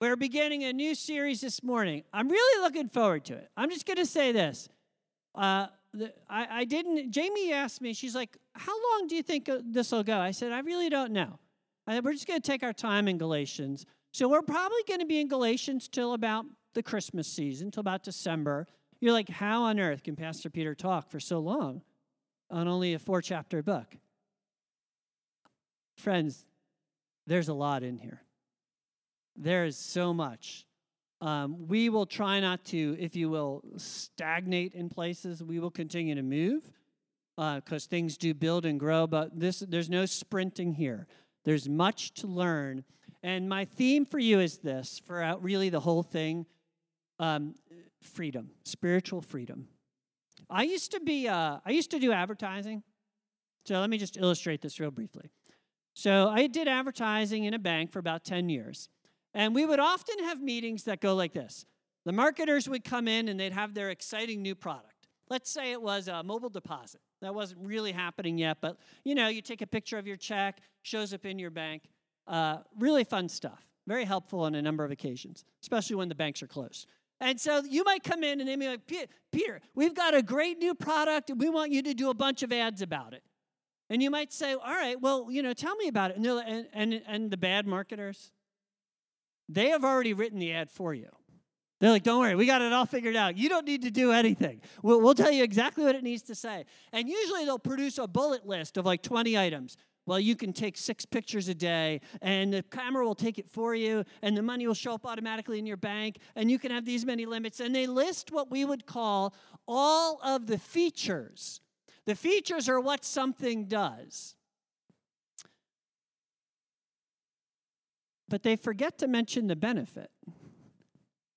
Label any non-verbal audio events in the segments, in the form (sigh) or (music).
We're beginning a new series this morning. I'm really looking forward to it. I'm just going to say this. Uh, I, I didn't, Jamie asked me, she's like, How long do you think this will go? I said, I really don't know. I, we're just going to take our time in Galatians. So we're probably going to be in Galatians till about the Christmas season, till about December. You're like, How on earth can Pastor Peter talk for so long on only a four chapter book? Friends, there's a lot in here. There is so much. Um, we will try not to, if you will, stagnate in places. We will continue to move because uh, things do build and grow, but this, there's no sprinting here. There's much to learn. And my theme for you is this for really the whole thing um, freedom, spiritual freedom. I used to be, uh, I used to do advertising. So let me just illustrate this real briefly. So I did advertising in a bank for about 10 years. And we would often have meetings that go like this the marketers would come in and they'd have their exciting new product. Let's say it was a mobile deposit. That wasn't really happening yet, but you know, you take a picture of your check, shows up in your bank. Uh, really fun stuff. Very helpful on a number of occasions, especially when the banks are closed. And so you might come in and they be like, Peter, we've got a great new product and we want you to do a bunch of ads about it. And you might say, all right, well, you know, tell me about it. And, and, and, and the bad marketers, they have already written the ad for you. They're like, don't worry, we got it all figured out. You don't need to do anything. We'll, we'll tell you exactly what it needs to say. And usually they'll produce a bullet list of like 20 items. Well, you can take six pictures a day, and the camera will take it for you, and the money will show up automatically in your bank, and you can have these many limits. And they list what we would call all of the features. The features are what something does. But they forget to mention the benefit.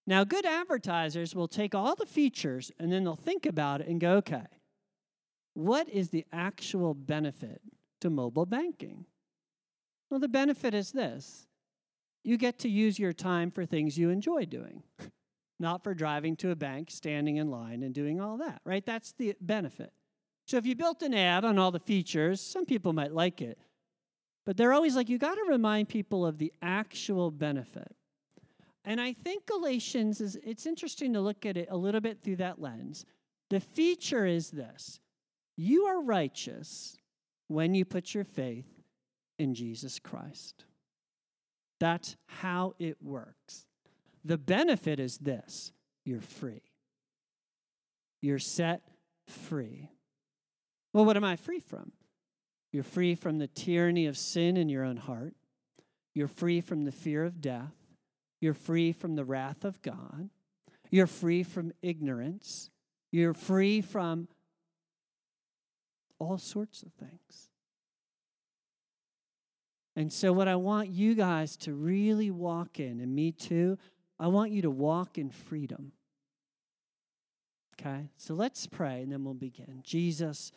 Now, good advertisers will take all the features and then they'll think about it and go, okay, what is the actual benefit to mobile banking? Well, the benefit is this you get to use your time for things you enjoy doing, not for driving to a bank, standing in line, and doing all that, right? That's the benefit. So if you built an ad on all the features, some people might like it. But they're always like, you got to remind people of the actual benefit. And I think Galatians is, it's interesting to look at it a little bit through that lens. The feature is this you are righteous when you put your faith in Jesus Christ. That's how it works. The benefit is this you're free. You're set free. Well, what am I free from? You're free from the tyranny of sin in your own heart. You're free from the fear of death. You're free from the wrath of God. You're free from ignorance. You're free from all sorts of things. And so, what I want you guys to really walk in, and me too, I want you to walk in freedom. Okay? So let's pray and then we'll begin. Jesus,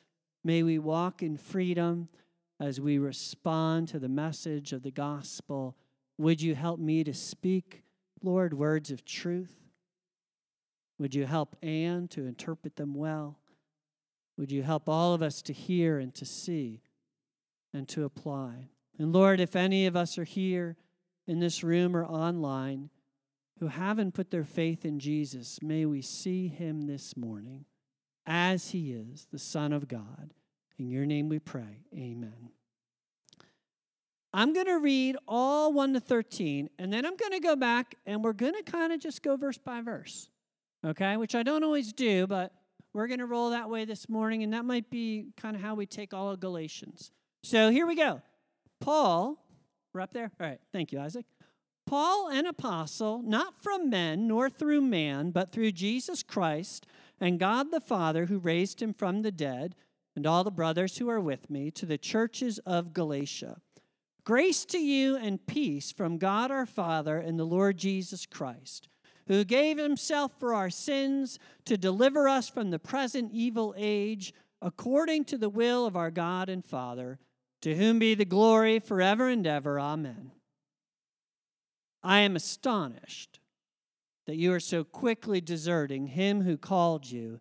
May we walk in freedom as we respond to the message of the gospel. Would you help me to speak, Lord, words of truth? Would you help Anne to interpret them well? Would you help all of us to hear and to see and to apply? And Lord, if any of us are here in this room or online who haven't put their faith in Jesus, may we see him this morning as he is, the Son of God. In your name we pray. Amen. I'm going to read all 1 to 13, and then I'm going to go back and we're going to kind of just go verse by verse, okay? Which I don't always do, but we're going to roll that way this morning, and that might be kind of how we take all of Galatians. So here we go. Paul, we're up there? All right, thank you, Isaac. Paul, an apostle, not from men nor through man, but through Jesus Christ and God the Father who raised him from the dead, and all the brothers who are with me, to the churches of Galatia. Grace to you and peace from God our Father and the Lord Jesus Christ, who gave himself for our sins to deliver us from the present evil age, according to the will of our God and Father, to whom be the glory forever and ever. Amen. I am astonished that you are so quickly deserting him who called you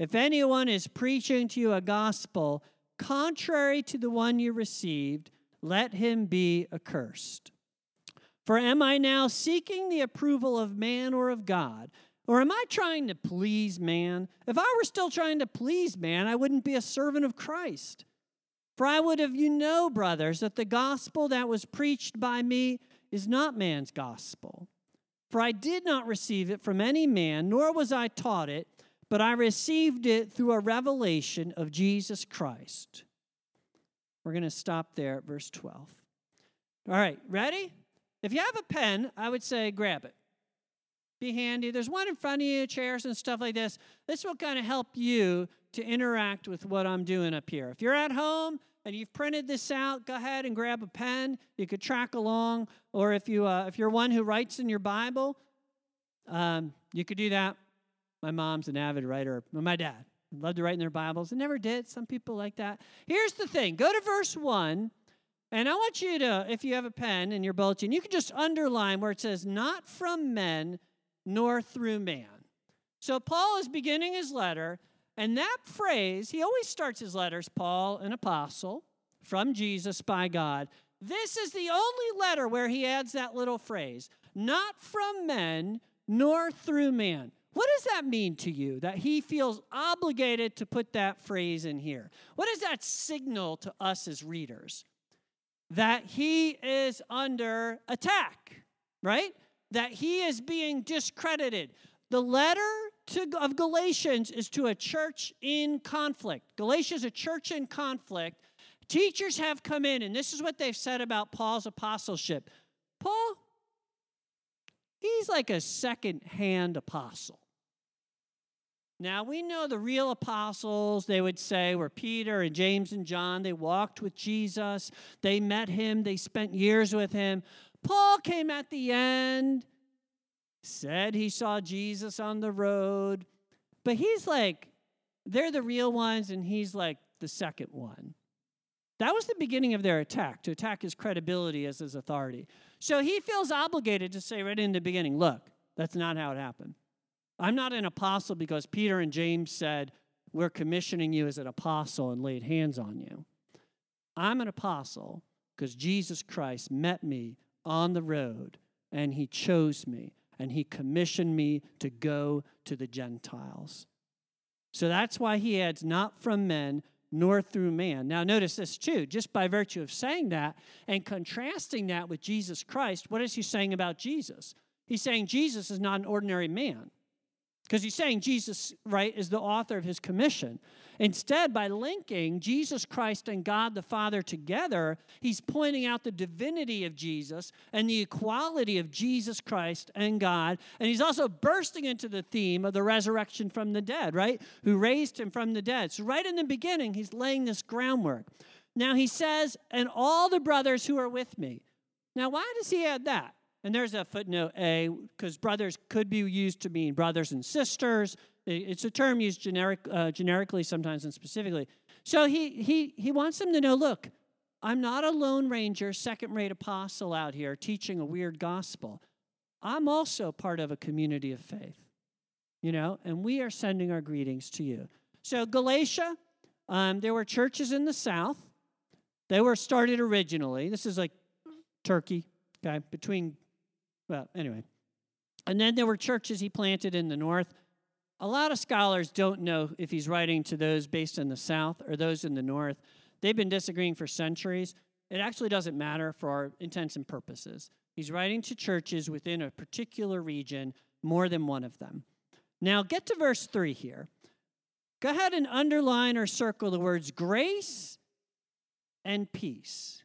if anyone is preaching to you a gospel contrary to the one you received, let him be accursed. For am I now seeking the approval of man or of God? Or am I trying to please man? If I were still trying to please man, I wouldn't be a servant of Christ. For I would have you know, brothers, that the gospel that was preached by me is not man's gospel. For I did not receive it from any man, nor was I taught it, but I received it through a revelation of Jesus Christ. We're going to stop there at verse 12. All right, ready? If you have a pen, I would say grab it be handy. There's one in front of you, chairs and stuff like this. This will kind of help you to interact with what I'm doing up here. If you're at home and you've printed this out, go ahead and grab a pen. You could track along, or if you uh, if you're one who writes in your Bible, um, you could do that. My mom's an avid writer. My dad loved to write in their Bibles. I never did. Some people like that. Here's the thing: go to verse one. And I want you to, if you have a pen in your bulletin, you can just underline where it says, not from men, nor through man. So Paul is beginning his letter, and that phrase, he always starts his letters, Paul, an apostle from Jesus by God. This is the only letter where he adds that little phrase, not from men, nor through man. What does that mean to you that he feels obligated to put that phrase in here? What does that signal to us as readers? That he is under attack, right? that he is being discredited. The letter to, of Galatians is to a church in conflict. Galatia is a church in conflict. Teachers have come in, and this is what they've said about Paul's apostleship. Paul, he's like a second hand apostle. Now, we know the real apostles, they would say, were Peter and James and John. They walked with Jesus, they met him, they spent years with him. Paul came at the end, said he saw Jesus on the road, but he's like, they're the real ones, and he's like the second one. That was the beginning of their attack, to attack his credibility as his authority. So he feels obligated to say right in the beginning, look, that's not how it happened. I'm not an apostle because Peter and James said, we're commissioning you as an apostle and laid hands on you. I'm an apostle because Jesus Christ met me on the road, and he chose me, and he commissioned me to go to the Gentiles. So that's why he adds, not from men, nor through man. Now, notice this too, just by virtue of saying that and contrasting that with Jesus Christ, what is he saying about Jesus? He's saying Jesus is not an ordinary man. Because he's saying Jesus, right, is the author of his commission. Instead, by linking Jesus Christ and God the Father together, he's pointing out the divinity of Jesus and the equality of Jesus Christ and God. And he's also bursting into the theme of the resurrection from the dead, right? Who raised him from the dead. So, right in the beginning, he's laying this groundwork. Now, he says, and all the brothers who are with me. Now, why does he add that? And there's a footnote A, because brothers could be used to mean brothers and sisters. It's a term used generic, uh, generically sometimes and specifically. So he, he, he wants them to know look, I'm not a lone ranger, second rate apostle out here teaching a weird gospel. I'm also part of a community of faith, you know, and we are sending our greetings to you. So, Galatia, um, there were churches in the south. They were started originally. This is like Turkey, okay, between well, anyway. And then there were churches he planted in the north. A lot of scholars don't know if he's writing to those based in the south or those in the north. They've been disagreeing for centuries. It actually doesn't matter for our intents and purposes. He's writing to churches within a particular region, more than one of them. Now, get to verse 3 here. Go ahead and underline or circle the words grace and peace.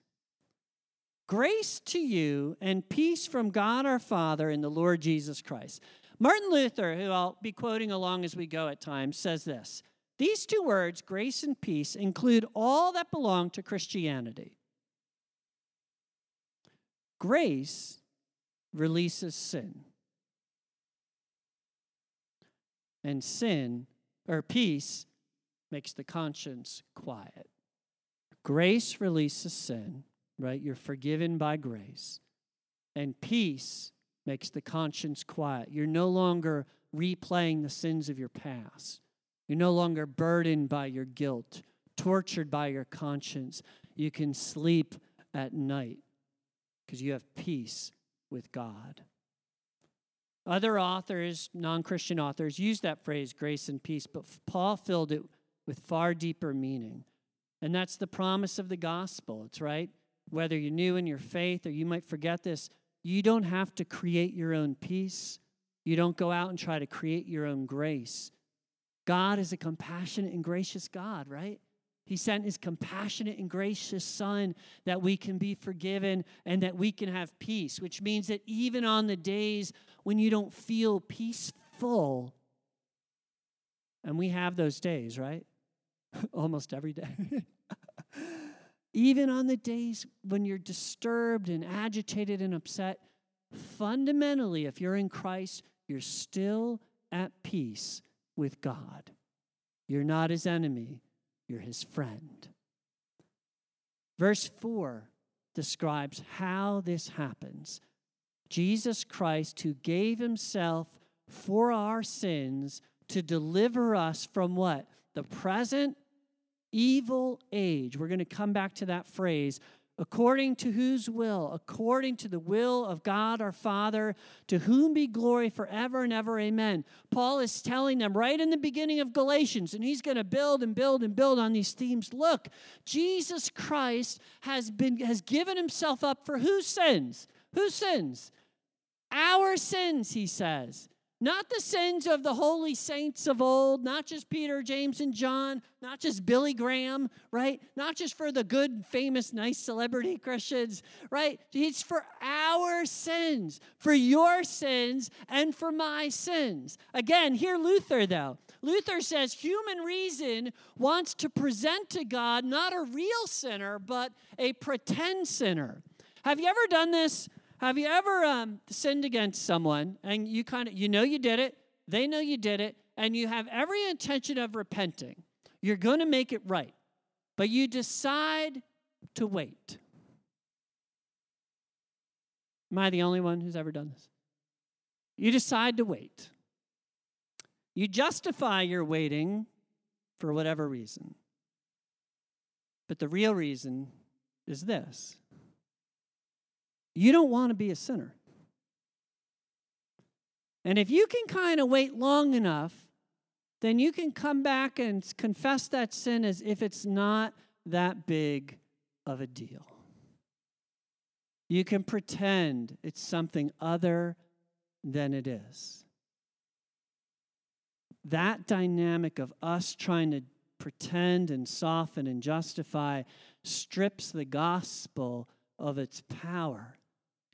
Grace to you and peace from God our Father and the Lord Jesus Christ. Martin Luther, who I'll be quoting along as we go at times, says this These two words, grace and peace, include all that belong to Christianity. Grace releases sin. And sin, or peace, makes the conscience quiet. Grace releases sin, right? You're forgiven by grace. And peace makes the conscience quiet. You're no longer replaying the sins of your past. You're no longer burdened by your guilt, tortured by your conscience. You can sleep at night because you have peace with God. Other authors, non Christian authors, use that phrase, grace and peace, but Paul filled it with far deeper meaning. And that's the promise of the gospel. It's right. Whether you're new in your faith or you might forget this, you don't have to create your own peace. You don't go out and try to create your own grace. God is a compassionate and gracious God, right? He sent his compassionate and gracious Son that we can be forgiven and that we can have peace, which means that even on the days when you don't feel peaceful, and we have those days, right? (laughs) Almost every day. (laughs) even on the days when you're disturbed and agitated and upset, fundamentally, if you're in Christ, you're still at peace with God. You're not his enemy, you're his friend. Verse 4 describes how this happens. Jesus Christ, who gave himself for our sins to deliver us from what? The present evil age. We're going to come back to that phrase according to whose will? According to the will of God our Father, to whom be glory forever and ever. Amen. Paul is telling them right in the beginning of Galatians, and he's going to build and build and build on these themes. Look, Jesus Christ has been has given himself up for whose sins? Whose sins? Our sins, he says. Not the sins of the holy saints of old, not just Peter, James, and John, not just Billy Graham, right? Not just for the good, famous, nice celebrity (laughs) Christians, right? It's for our sins, for your sins, and for my sins. Again, hear Luther, though. Luther says human reason wants to present to God not a real sinner, but a pretend sinner. Have you ever done this? Have you ever um, sinned against someone and you kind of you know you did it, they know you did it, and you have every intention of repenting? You're going to make it right, but you decide to wait. Am I the only one who's ever done this? You decide to wait. You justify your waiting for whatever reason. But the real reason is this you don't want to be a sinner. And if you can kind of wait long enough, then you can come back and confess that sin as if it's not that big of a deal. You can pretend it's something other than it is. That dynamic of us trying to pretend and soften and justify strips the gospel of its power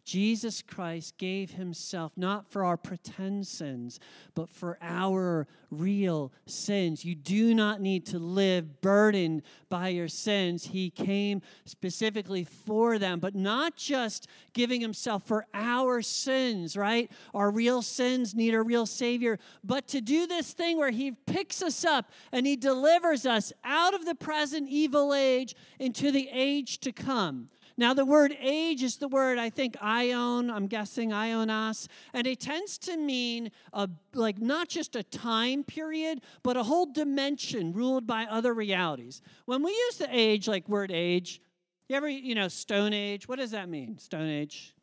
Jesus Christ gave himself not for our pretend sins, but for our real sins. You do not need to live burdened by your sins. He came specifically for them, but not just giving himself for our sins, right? Our real sins need a real Savior, but to do this thing where he picks us up and he delivers us out of the present evil age into the age to come. Now, the word age is the word I think aion, I'm guessing aionos, and it tends to mean a, like not just a time period, but a whole dimension ruled by other realities. When we use the age, like word age, you ever, you know, Stone Age, what does that mean, Stone Age?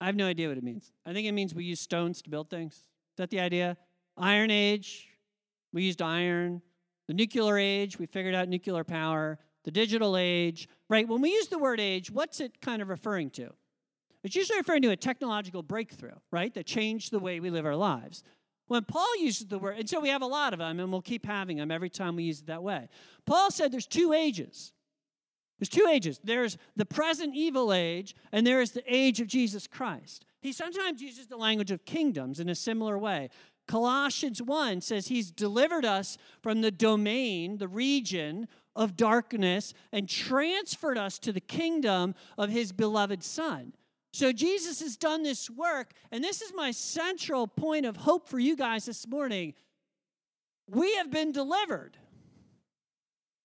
I have no idea what it means. I think it means we use stones to build things. Is that the idea? Iron Age, we used iron. The nuclear age, we figured out nuclear power the digital age, right? When we use the word age, what's it kind of referring to? It's usually referring to a technological breakthrough, right? That changed the way we live our lives. When Paul uses the word, and so we have a lot of them, and we'll keep having them every time we use it that way. Paul said there's two ages. There's two ages. There's the present evil age, and there is the age of Jesus Christ. He sometimes uses the language of kingdoms in a similar way. Colossians 1 says he's delivered us from the domain, the region of darkness and transferred us to the kingdom of his beloved Son. So Jesus has done this work, and this is my central point of hope for you guys this morning. We have been delivered.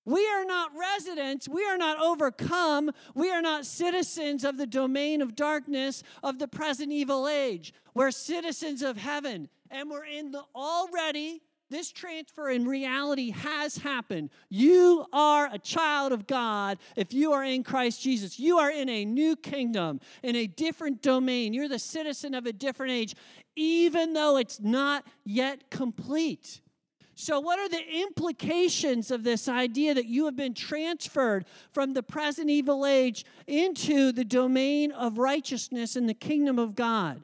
We are not residents. We are not overcome. We are not citizens of the domain of darkness of the present evil age. We're citizens of heaven, and we're in the already. This transfer in reality has happened. You are a child of God if you are in Christ Jesus. You are in a new kingdom, in a different domain. You're the citizen of a different age, even though it's not yet complete. So, what are the implications of this idea that you have been transferred from the present evil age into the domain of righteousness in the kingdom of God?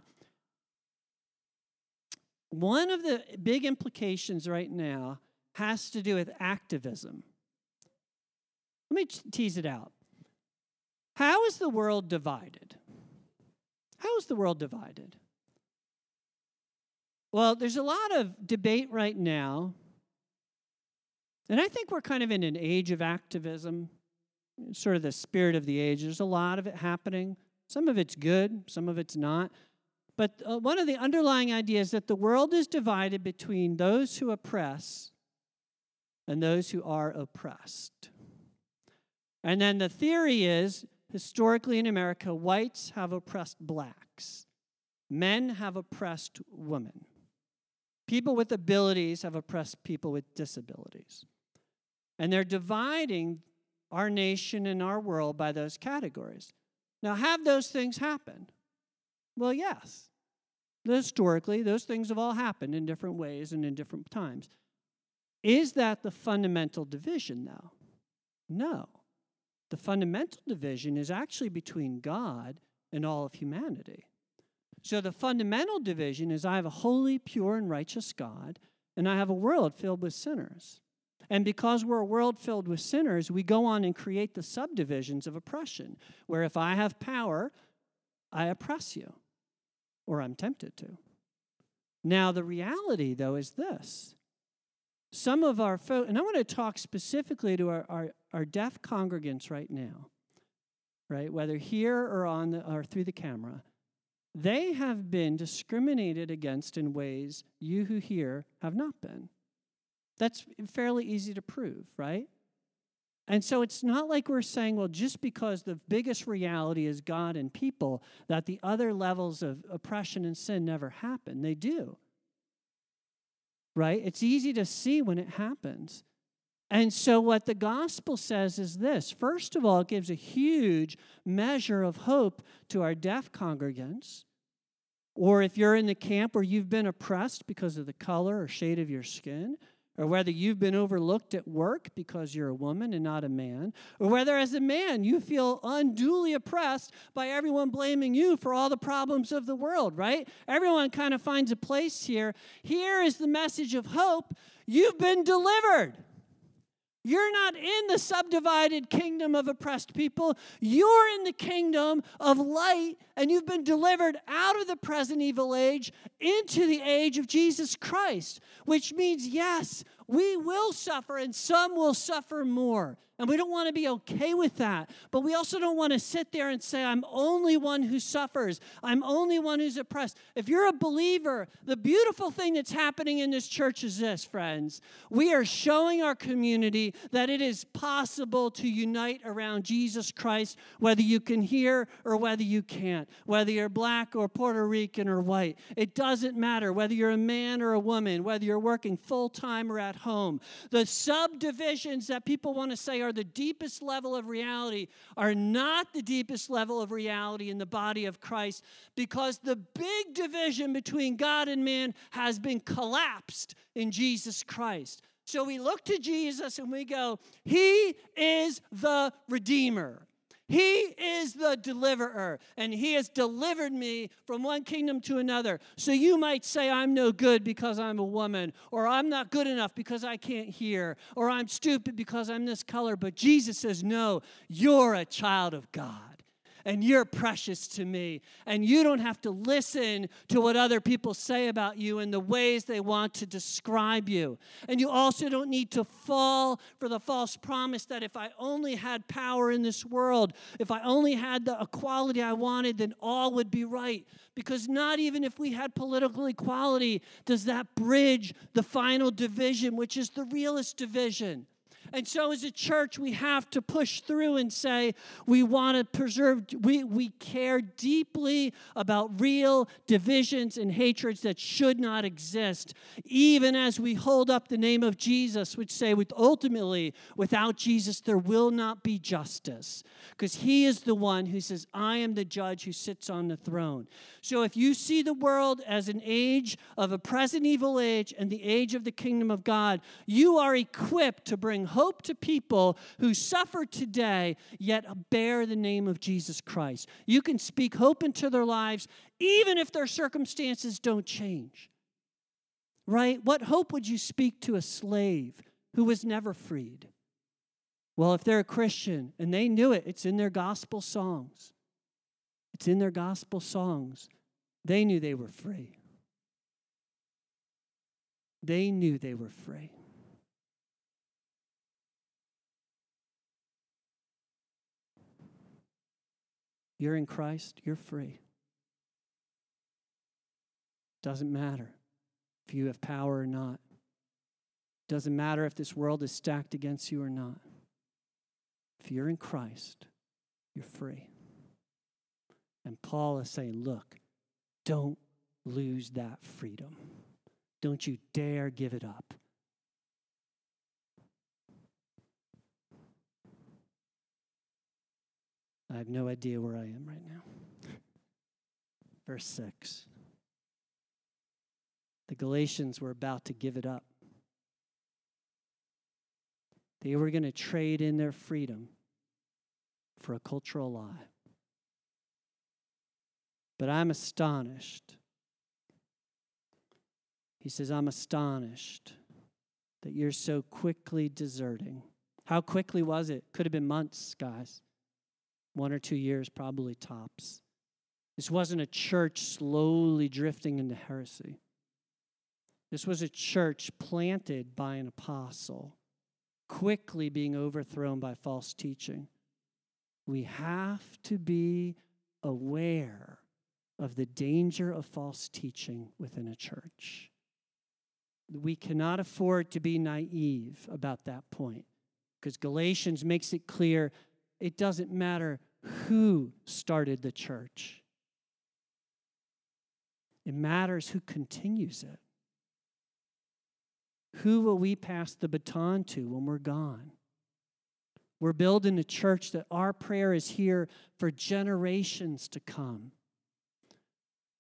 One of the big implications right now has to do with activism. Let me tease it out. How is the world divided? How is the world divided? Well, there's a lot of debate right now and I think we're kind of in an age of activism, sort of the spirit of the age. There's a lot of it happening. Some of it's good, some of it's not. But uh, one of the underlying ideas that the world is divided between those who oppress and those who are oppressed. And then the theory is historically in America, whites have oppressed blacks, men have oppressed women, people with abilities have oppressed people with disabilities. And they're dividing our nation and our world by those categories. Now, have those things happen? Well, yes. Historically, those things have all happened in different ways and in different times. Is that the fundamental division, though? No. The fundamental division is actually between God and all of humanity. So the fundamental division is I have a holy, pure, and righteous God, and I have a world filled with sinners. And because we're a world filled with sinners, we go on and create the subdivisions of oppression, where if I have power, I oppress you, or I'm tempted to. Now, the reality, though, is this. Some of our folks, and I want to talk specifically to our, our, our deaf congregants right now, right? Whether here or on the, or through the camera, they have been discriminated against in ways you who hear have not been. That's fairly easy to prove, right? And so it's not like we're saying, well, just because the biggest reality is God and people, that the other levels of oppression and sin never happen. They do. Right? It's easy to see when it happens. And so, what the gospel says is this first of all, it gives a huge measure of hope to our deaf congregants. Or if you're in the camp where you've been oppressed because of the color or shade of your skin, or whether you've been overlooked at work because you're a woman and not a man, or whether as a man you feel unduly oppressed by everyone blaming you for all the problems of the world, right? Everyone kind of finds a place here. Here is the message of hope you've been delivered. You're not in the subdivided kingdom of oppressed people. You're in the kingdom of light, and you've been delivered out of the present evil age into the age of Jesus Christ, which means, yes, we will suffer, and some will suffer more. And we don't want to be okay with that. But we also don't want to sit there and say, I'm only one who suffers. I'm only one who's oppressed. If you're a believer, the beautiful thing that's happening in this church is this, friends. We are showing our community that it is possible to unite around Jesus Christ, whether you can hear or whether you can't, whether you're black or Puerto Rican or white. It doesn't matter whether you're a man or a woman, whether you're working full time or at home. The subdivisions that people want to say are the deepest level of reality are not the deepest level of reality in the body of Christ because the big division between God and man has been collapsed in Jesus Christ. So we look to Jesus and we go, He is the Redeemer. He is the deliverer, and He has delivered me from one kingdom to another. So you might say, I'm no good because I'm a woman, or I'm not good enough because I can't hear, or I'm stupid because I'm this color. But Jesus says, No, you're a child of God. And you're precious to me. And you don't have to listen to what other people say about you and the ways they want to describe you. And you also don't need to fall for the false promise that if I only had power in this world, if I only had the equality I wanted, then all would be right. Because not even if we had political equality does that bridge the final division, which is the realist division. And so, as a church, we have to push through and say we want to preserve, we, we care deeply about real divisions and hatreds that should not exist, even as we hold up the name of Jesus, which say, with ultimately, without Jesus, there will not be justice. Because he is the one who says, I am the judge who sits on the throne. So, if you see the world as an age of a present evil age and the age of the kingdom of God, you are equipped to bring hope to people who suffer today, yet bear the name of Jesus Christ. You can speak hope into their lives, even if their circumstances don't change. Right? What hope would you speak to a slave who was never freed? Well, if they're a Christian and they knew it, it's in their gospel songs. It's in their gospel songs. They knew they were free. They knew they were free. You're in Christ, you're free. Doesn't matter if you have power or not. Doesn't matter if this world is stacked against you or not. If you're in Christ, you're free. And Paul is saying, look, don't lose that freedom. Don't you dare give it up. I have no idea where I am right now. Verse 6. The Galatians were about to give it up. They were going to trade in their freedom for a cultural lie. But I'm astonished. He says, I'm astonished that you're so quickly deserting. How quickly was it? Could have been months, guys one or two years, probably tops. This wasn't a church slowly drifting into heresy. This was a church planted by an apostle, quickly being overthrown by false teaching. We have to be aware of the danger of false teaching within a church. We cannot afford to be naive about that point because Galatians makes it clear it doesn't matter who started the church, it matters who continues it. Who will we pass the baton to when we're gone? We're building a church that our prayer is here for generations to come.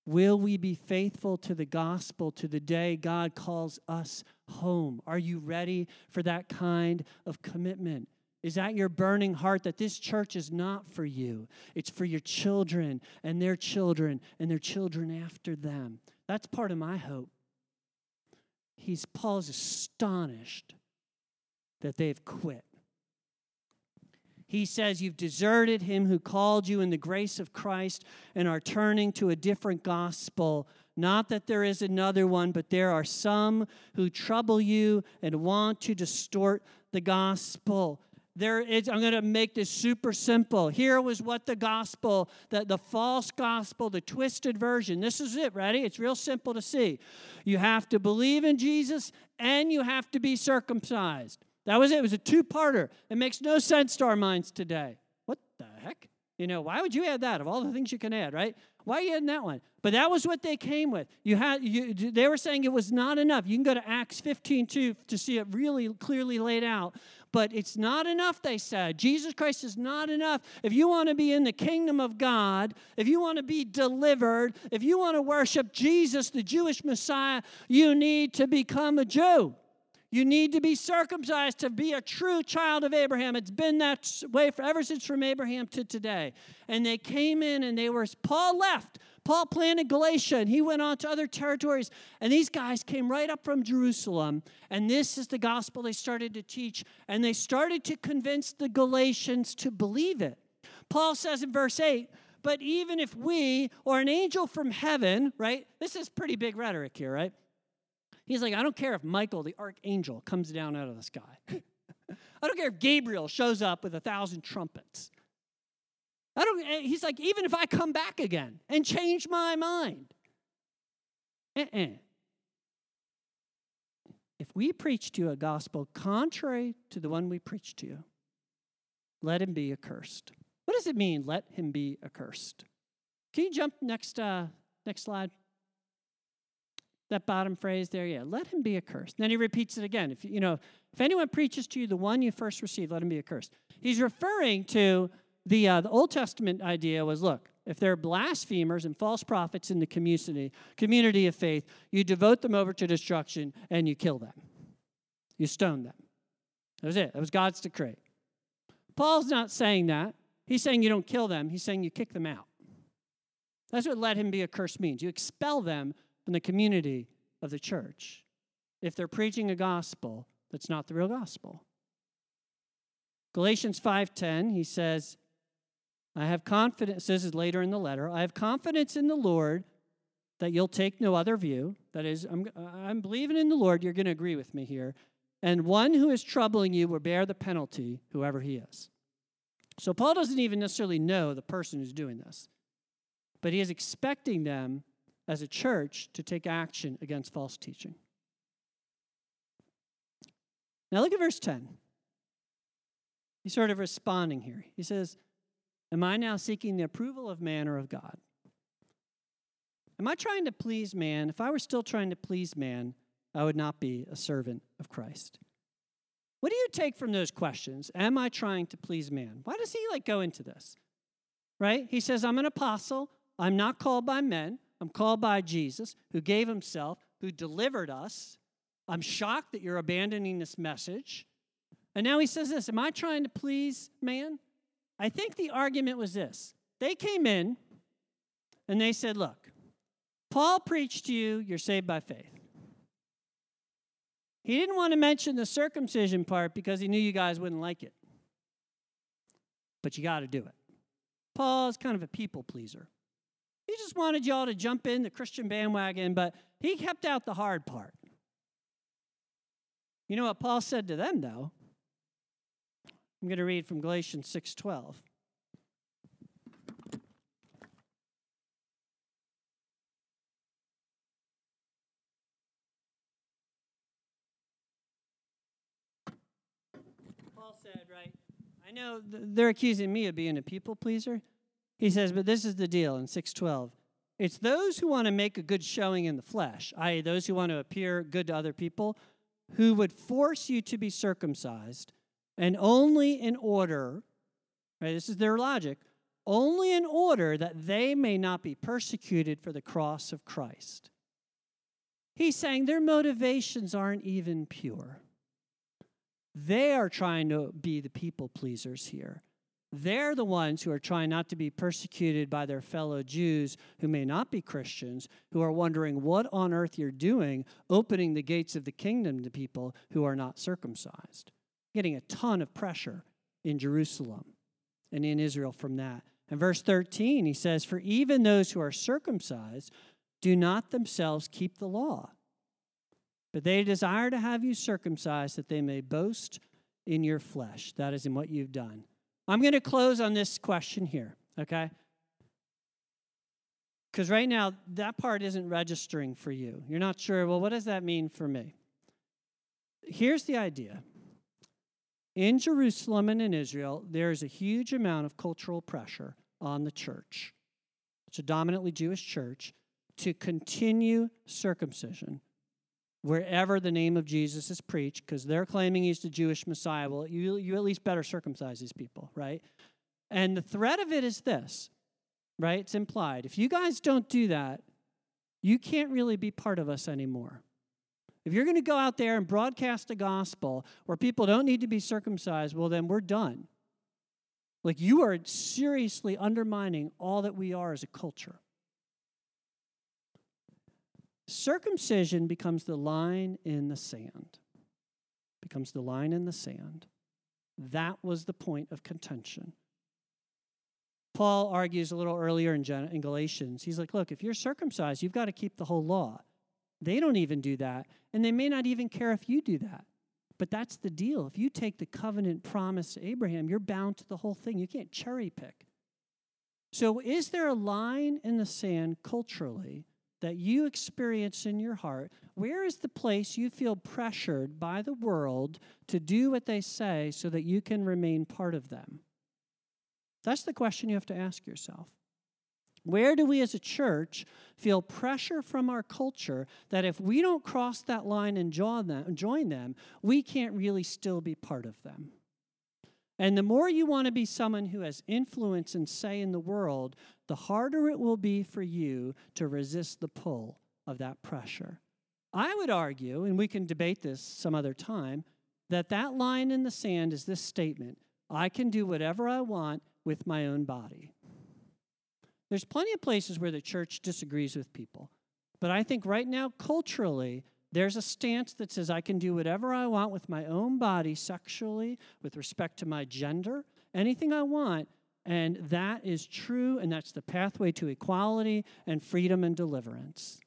Will we be faithful to the gospel to the day God calls us home? Are you ready for that kind of commitment? Is that your burning heart that this church is not for you? It's for your children and their children and their children after them. That's part of my hope. He's Paul's astonished that they've quit. He says, You've deserted him who called you in the grace of Christ and are turning to a different gospel. Not that there is another one, but there are some who trouble you and want to distort the gospel there is i'm going to make this super simple. Here was what the gospel the, the false gospel the twisted version. This is it ready? It's real simple to see. You have to believe in jesus and you have to be circumcised. That was it. It was a two-parter. It makes no sense to our minds today. What the heck? You know why would you add that of all the things you can add right why are you in that one but that was what they came with you had you, they were saying it was not enough you can go to acts 15 2 to see it really clearly laid out but it's not enough, they said. Jesus Christ is not enough. If you want to be in the kingdom of God, if you want to be delivered, if you want to worship Jesus, the Jewish Messiah, you need to become a Jew. You need to be circumcised to be a true child of Abraham. It's been that way for, ever since from Abraham to today. And they came in and they were, Paul left. Paul planted Galatia and he went on to other territories. And these guys came right up from Jerusalem. And this is the gospel they started to teach. And they started to convince the Galatians to believe it. Paul says in verse 8, but even if we or an angel from heaven, right? This is pretty big rhetoric here, right? He's like, I don't care if Michael, the archangel, comes down out of the sky. (laughs) I don't care if Gabriel shows up with a thousand trumpets. I don't, eh, he's like, even if I come back again and change my mind. Uh-uh. If we preach to you a gospel contrary to the one we preach to you, let him be accursed. What does it mean, let him be accursed? Can you jump next, uh, next slide? That bottom phrase there, yeah, let him be accursed. Then he repeats it again. If you know, if anyone preaches to you the one you first received, let him be accursed. He's referring to the uh, the Old Testament idea was look, if there are blasphemers and false prophets in the community community of faith, you devote them over to destruction and you kill them. You stone them. That was it. That was God's decree. Paul's not saying that. He's saying you don't kill them. He's saying you kick them out. That's what let him be accursed means. You expel them in the community of the church if they're preaching a gospel that's not the real gospel. Galatians 5:10 he says I have confidence this is later in the letter I have confidence in the Lord that you'll take no other view that is I'm I'm believing in the Lord you're going to agree with me here and one who is troubling you will bear the penalty whoever he is. So Paul doesn't even necessarily know the person who's doing this. But he is expecting them as a church to take action against false teaching. Now look at verse 10. He's sort of responding here. He says, Am I now seeking the approval of man or of God? Am I trying to please man? If I were still trying to please man, I would not be a servant of Christ. What do you take from those questions? Am I trying to please man? Why does he like go into this? Right? He says, I'm an apostle. I'm not called by men. I'm called by Jesus, who gave himself, who delivered us. I'm shocked that you're abandoning this message. And now he says this Am I trying to please man? I think the argument was this they came in and they said, Look, Paul preached to you, you're saved by faith. He didn't want to mention the circumcision part because he knew you guys wouldn't like it. But you got to do it. Paul's kind of a people pleaser. He just wanted y'all to jump in the Christian bandwagon, but he kept out the hard part. You know what Paul said to them though? I'm going to read from Galatians 6:12. Paul said, right? I know they're accusing me of being a people pleaser. He says, but this is the deal in 612. It's those who want to make a good showing in the flesh, i.e., those who want to appear good to other people, who would force you to be circumcised, and only in order, right, this is their logic, only in order that they may not be persecuted for the cross of Christ. He's saying their motivations aren't even pure. They are trying to be the people pleasers here. They're the ones who are trying not to be persecuted by their fellow Jews who may not be Christians, who are wondering what on earth you're doing, opening the gates of the kingdom to people who are not circumcised. Getting a ton of pressure in Jerusalem and in Israel from that. And verse 13, he says, For even those who are circumcised do not themselves keep the law, but they desire to have you circumcised that they may boast in your flesh. That is in what you've done. I'm going to close on this question here, okay? Because right now, that part isn't registering for you. You're not sure, well, what does that mean for me? Here's the idea in Jerusalem and in Israel, there is a huge amount of cultural pressure on the church. It's a dominantly Jewish church to continue circumcision wherever the name of Jesus is preached, because they're claiming he's the Jewish Messiah. Well, you, you at least better circumcise these people, right? And the threat of it is this, right? It's implied. If you guys don't do that, you can't really be part of us anymore. If you're going to go out there and broadcast a gospel where people don't need to be circumcised, well, then we're done. Like you are seriously undermining all that we are as a culture. Circumcision becomes the line in the sand. Becomes the line in the sand. That was the point of contention. Paul argues a little earlier in, Galatians. He's like, look, if you're circumcised, you've got to keep the whole law. They don't even do that, and they may not even care if you do that. But that's the deal. If you take the covenant promise to Abraham, you're bound to the whole thing. You can't cherry pick. So, is there a line in the sand culturally that you experience in your heart? Where is the place you feel pressured by the world to do what they say so that you can remain part of them? That's the question you have to ask yourself. Where do we as a church feel pressure from our culture that if we don't cross that line and join them, we can't really still be part of them? And the more you want to be someone who has influence and say in the world, the harder it will be for you to resist the pull of that pressure. I would argue, and we can debate this some other time, that that line in the sand is this statement I can do whatever I want with my own body. There's plenty of places where the church disagrees with people. But I think right now, culturally, there's a stance that says I can do whatever I want with my own body sexually, with respect to my gender, anything I want. And that is true, and that's the pathway to equality and freedom and deliverance.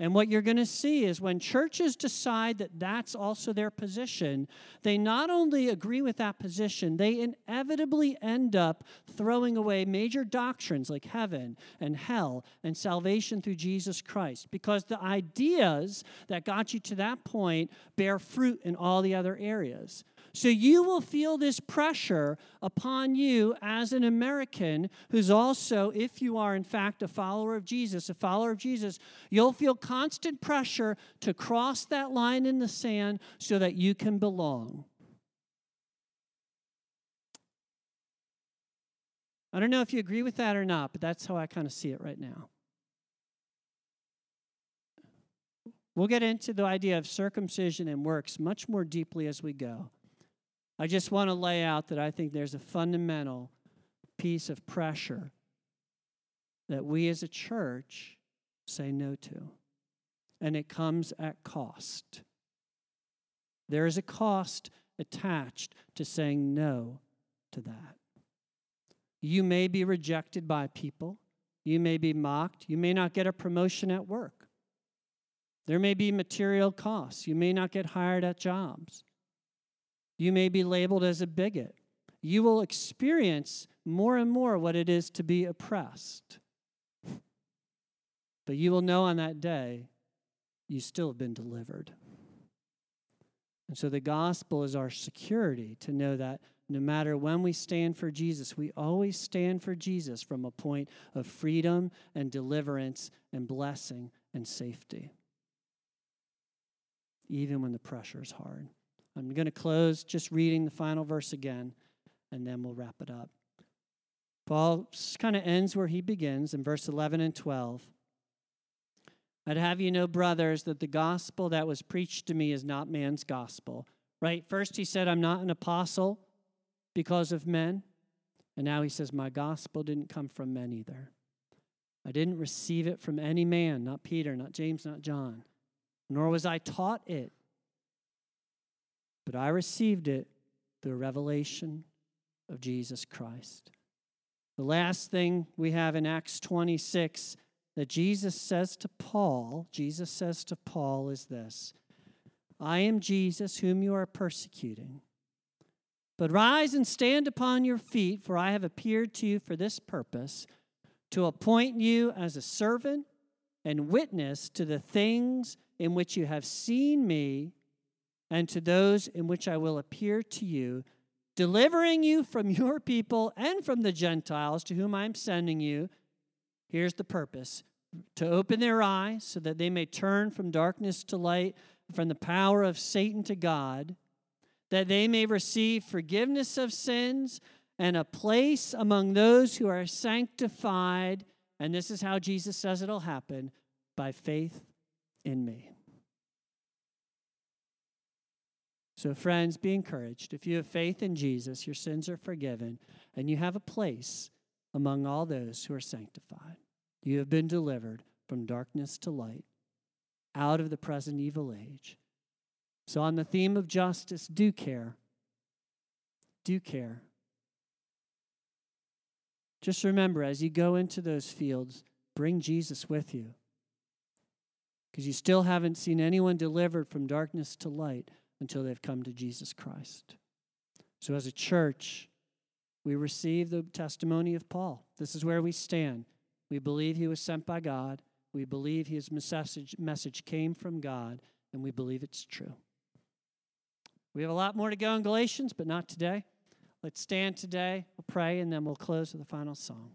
And what you're going to see is when churches decide that that's also their position, they not only agree with that position, they inevitably end up throwing away major doctrines like heaven and hell and salvation through Jesus Christ because the ideas that got you to that point bear fruit in all the other areas. So you will feel this pressure upon you as an American who's also, if you are in fact a follower of Jesus, a follower of Jesus, you'll feel constant pressure to cross that line in the sand so that you can belong. I don't know if you agree with that or not, but that's how I kind of see it right now. We'll get into the idea of circumcision and works much more deeply as we go. I just want to lay out that I think there's a fundamental piece of pressure that we as a church say no to. And it comes at cost. There is a cost attached to saying no to that. You may be rejected by people. You may be mocked. You may not get a promotion at work. There may be material costs. You may not get hired at jobs. You may be labeled as a bigot. You will experience more and more what it is to be oppressed. But you will know on that day you still have been delivered. And so the gospel is our security to know that no matter when we stand for Jesus, we always stand for Jesus from a point of freedom and deliverance and blessing and safety, even when the pressure is hard. I'm going to close just reading the final verse again, and then we'll wrap it up. Paul kind of ends where he begins in verse 11 and 12. I'd have you know, brothers, that the gospel that was preached to me is not man's gospel. Right? First, he said, I'm not an apostle because of men. And now he says, My gospel didn't come from men either. I didn't receive it from any man, not Peter, not James, not John, nor was I taught it but I received it through revelation of Jesus Christ. The last thing we have in Acts 26 that Jesus says to Paul, Jesus says to Paul is this I am Jesus whom you are persecuting. But rise and stand upon your feet, for I have appeared to you for this purpose, to appoint you as a servant and witness to the things in which you have seen me and to those in which I will appear to you, delivering you from (laughs) your people and from the Gentiles to whom I am sending you. Here's the purpose to open their eyes so that they may turn from darkness to light, from the power of Satan to God, that they may receive forgiveness of sins and a place among those who are sanctified. And this is how Jesus says it'll happen by faith in me. So, friends, be encouraged. If you have faith in Jesus, your sins are forgiven, and you have a place among all those who are sanctified. You have been delivered from darkness to light, out of the present evil age. So, on the theme of justice, do care. Do care. Just remember as you go into those fields, bring Jesus with you. Because you still haven't seen anyone delivered from darkness to light until they've come to Jesus Christ. So, as a church, we receive the testimony of Paul. This is where we stand. We believe he was sent by God. We believe his message, message came from God, and we believe it's true. We have a lot more to go in Galatians, but not today. Let's stand today, we'll pray, and then we'll close with a final song.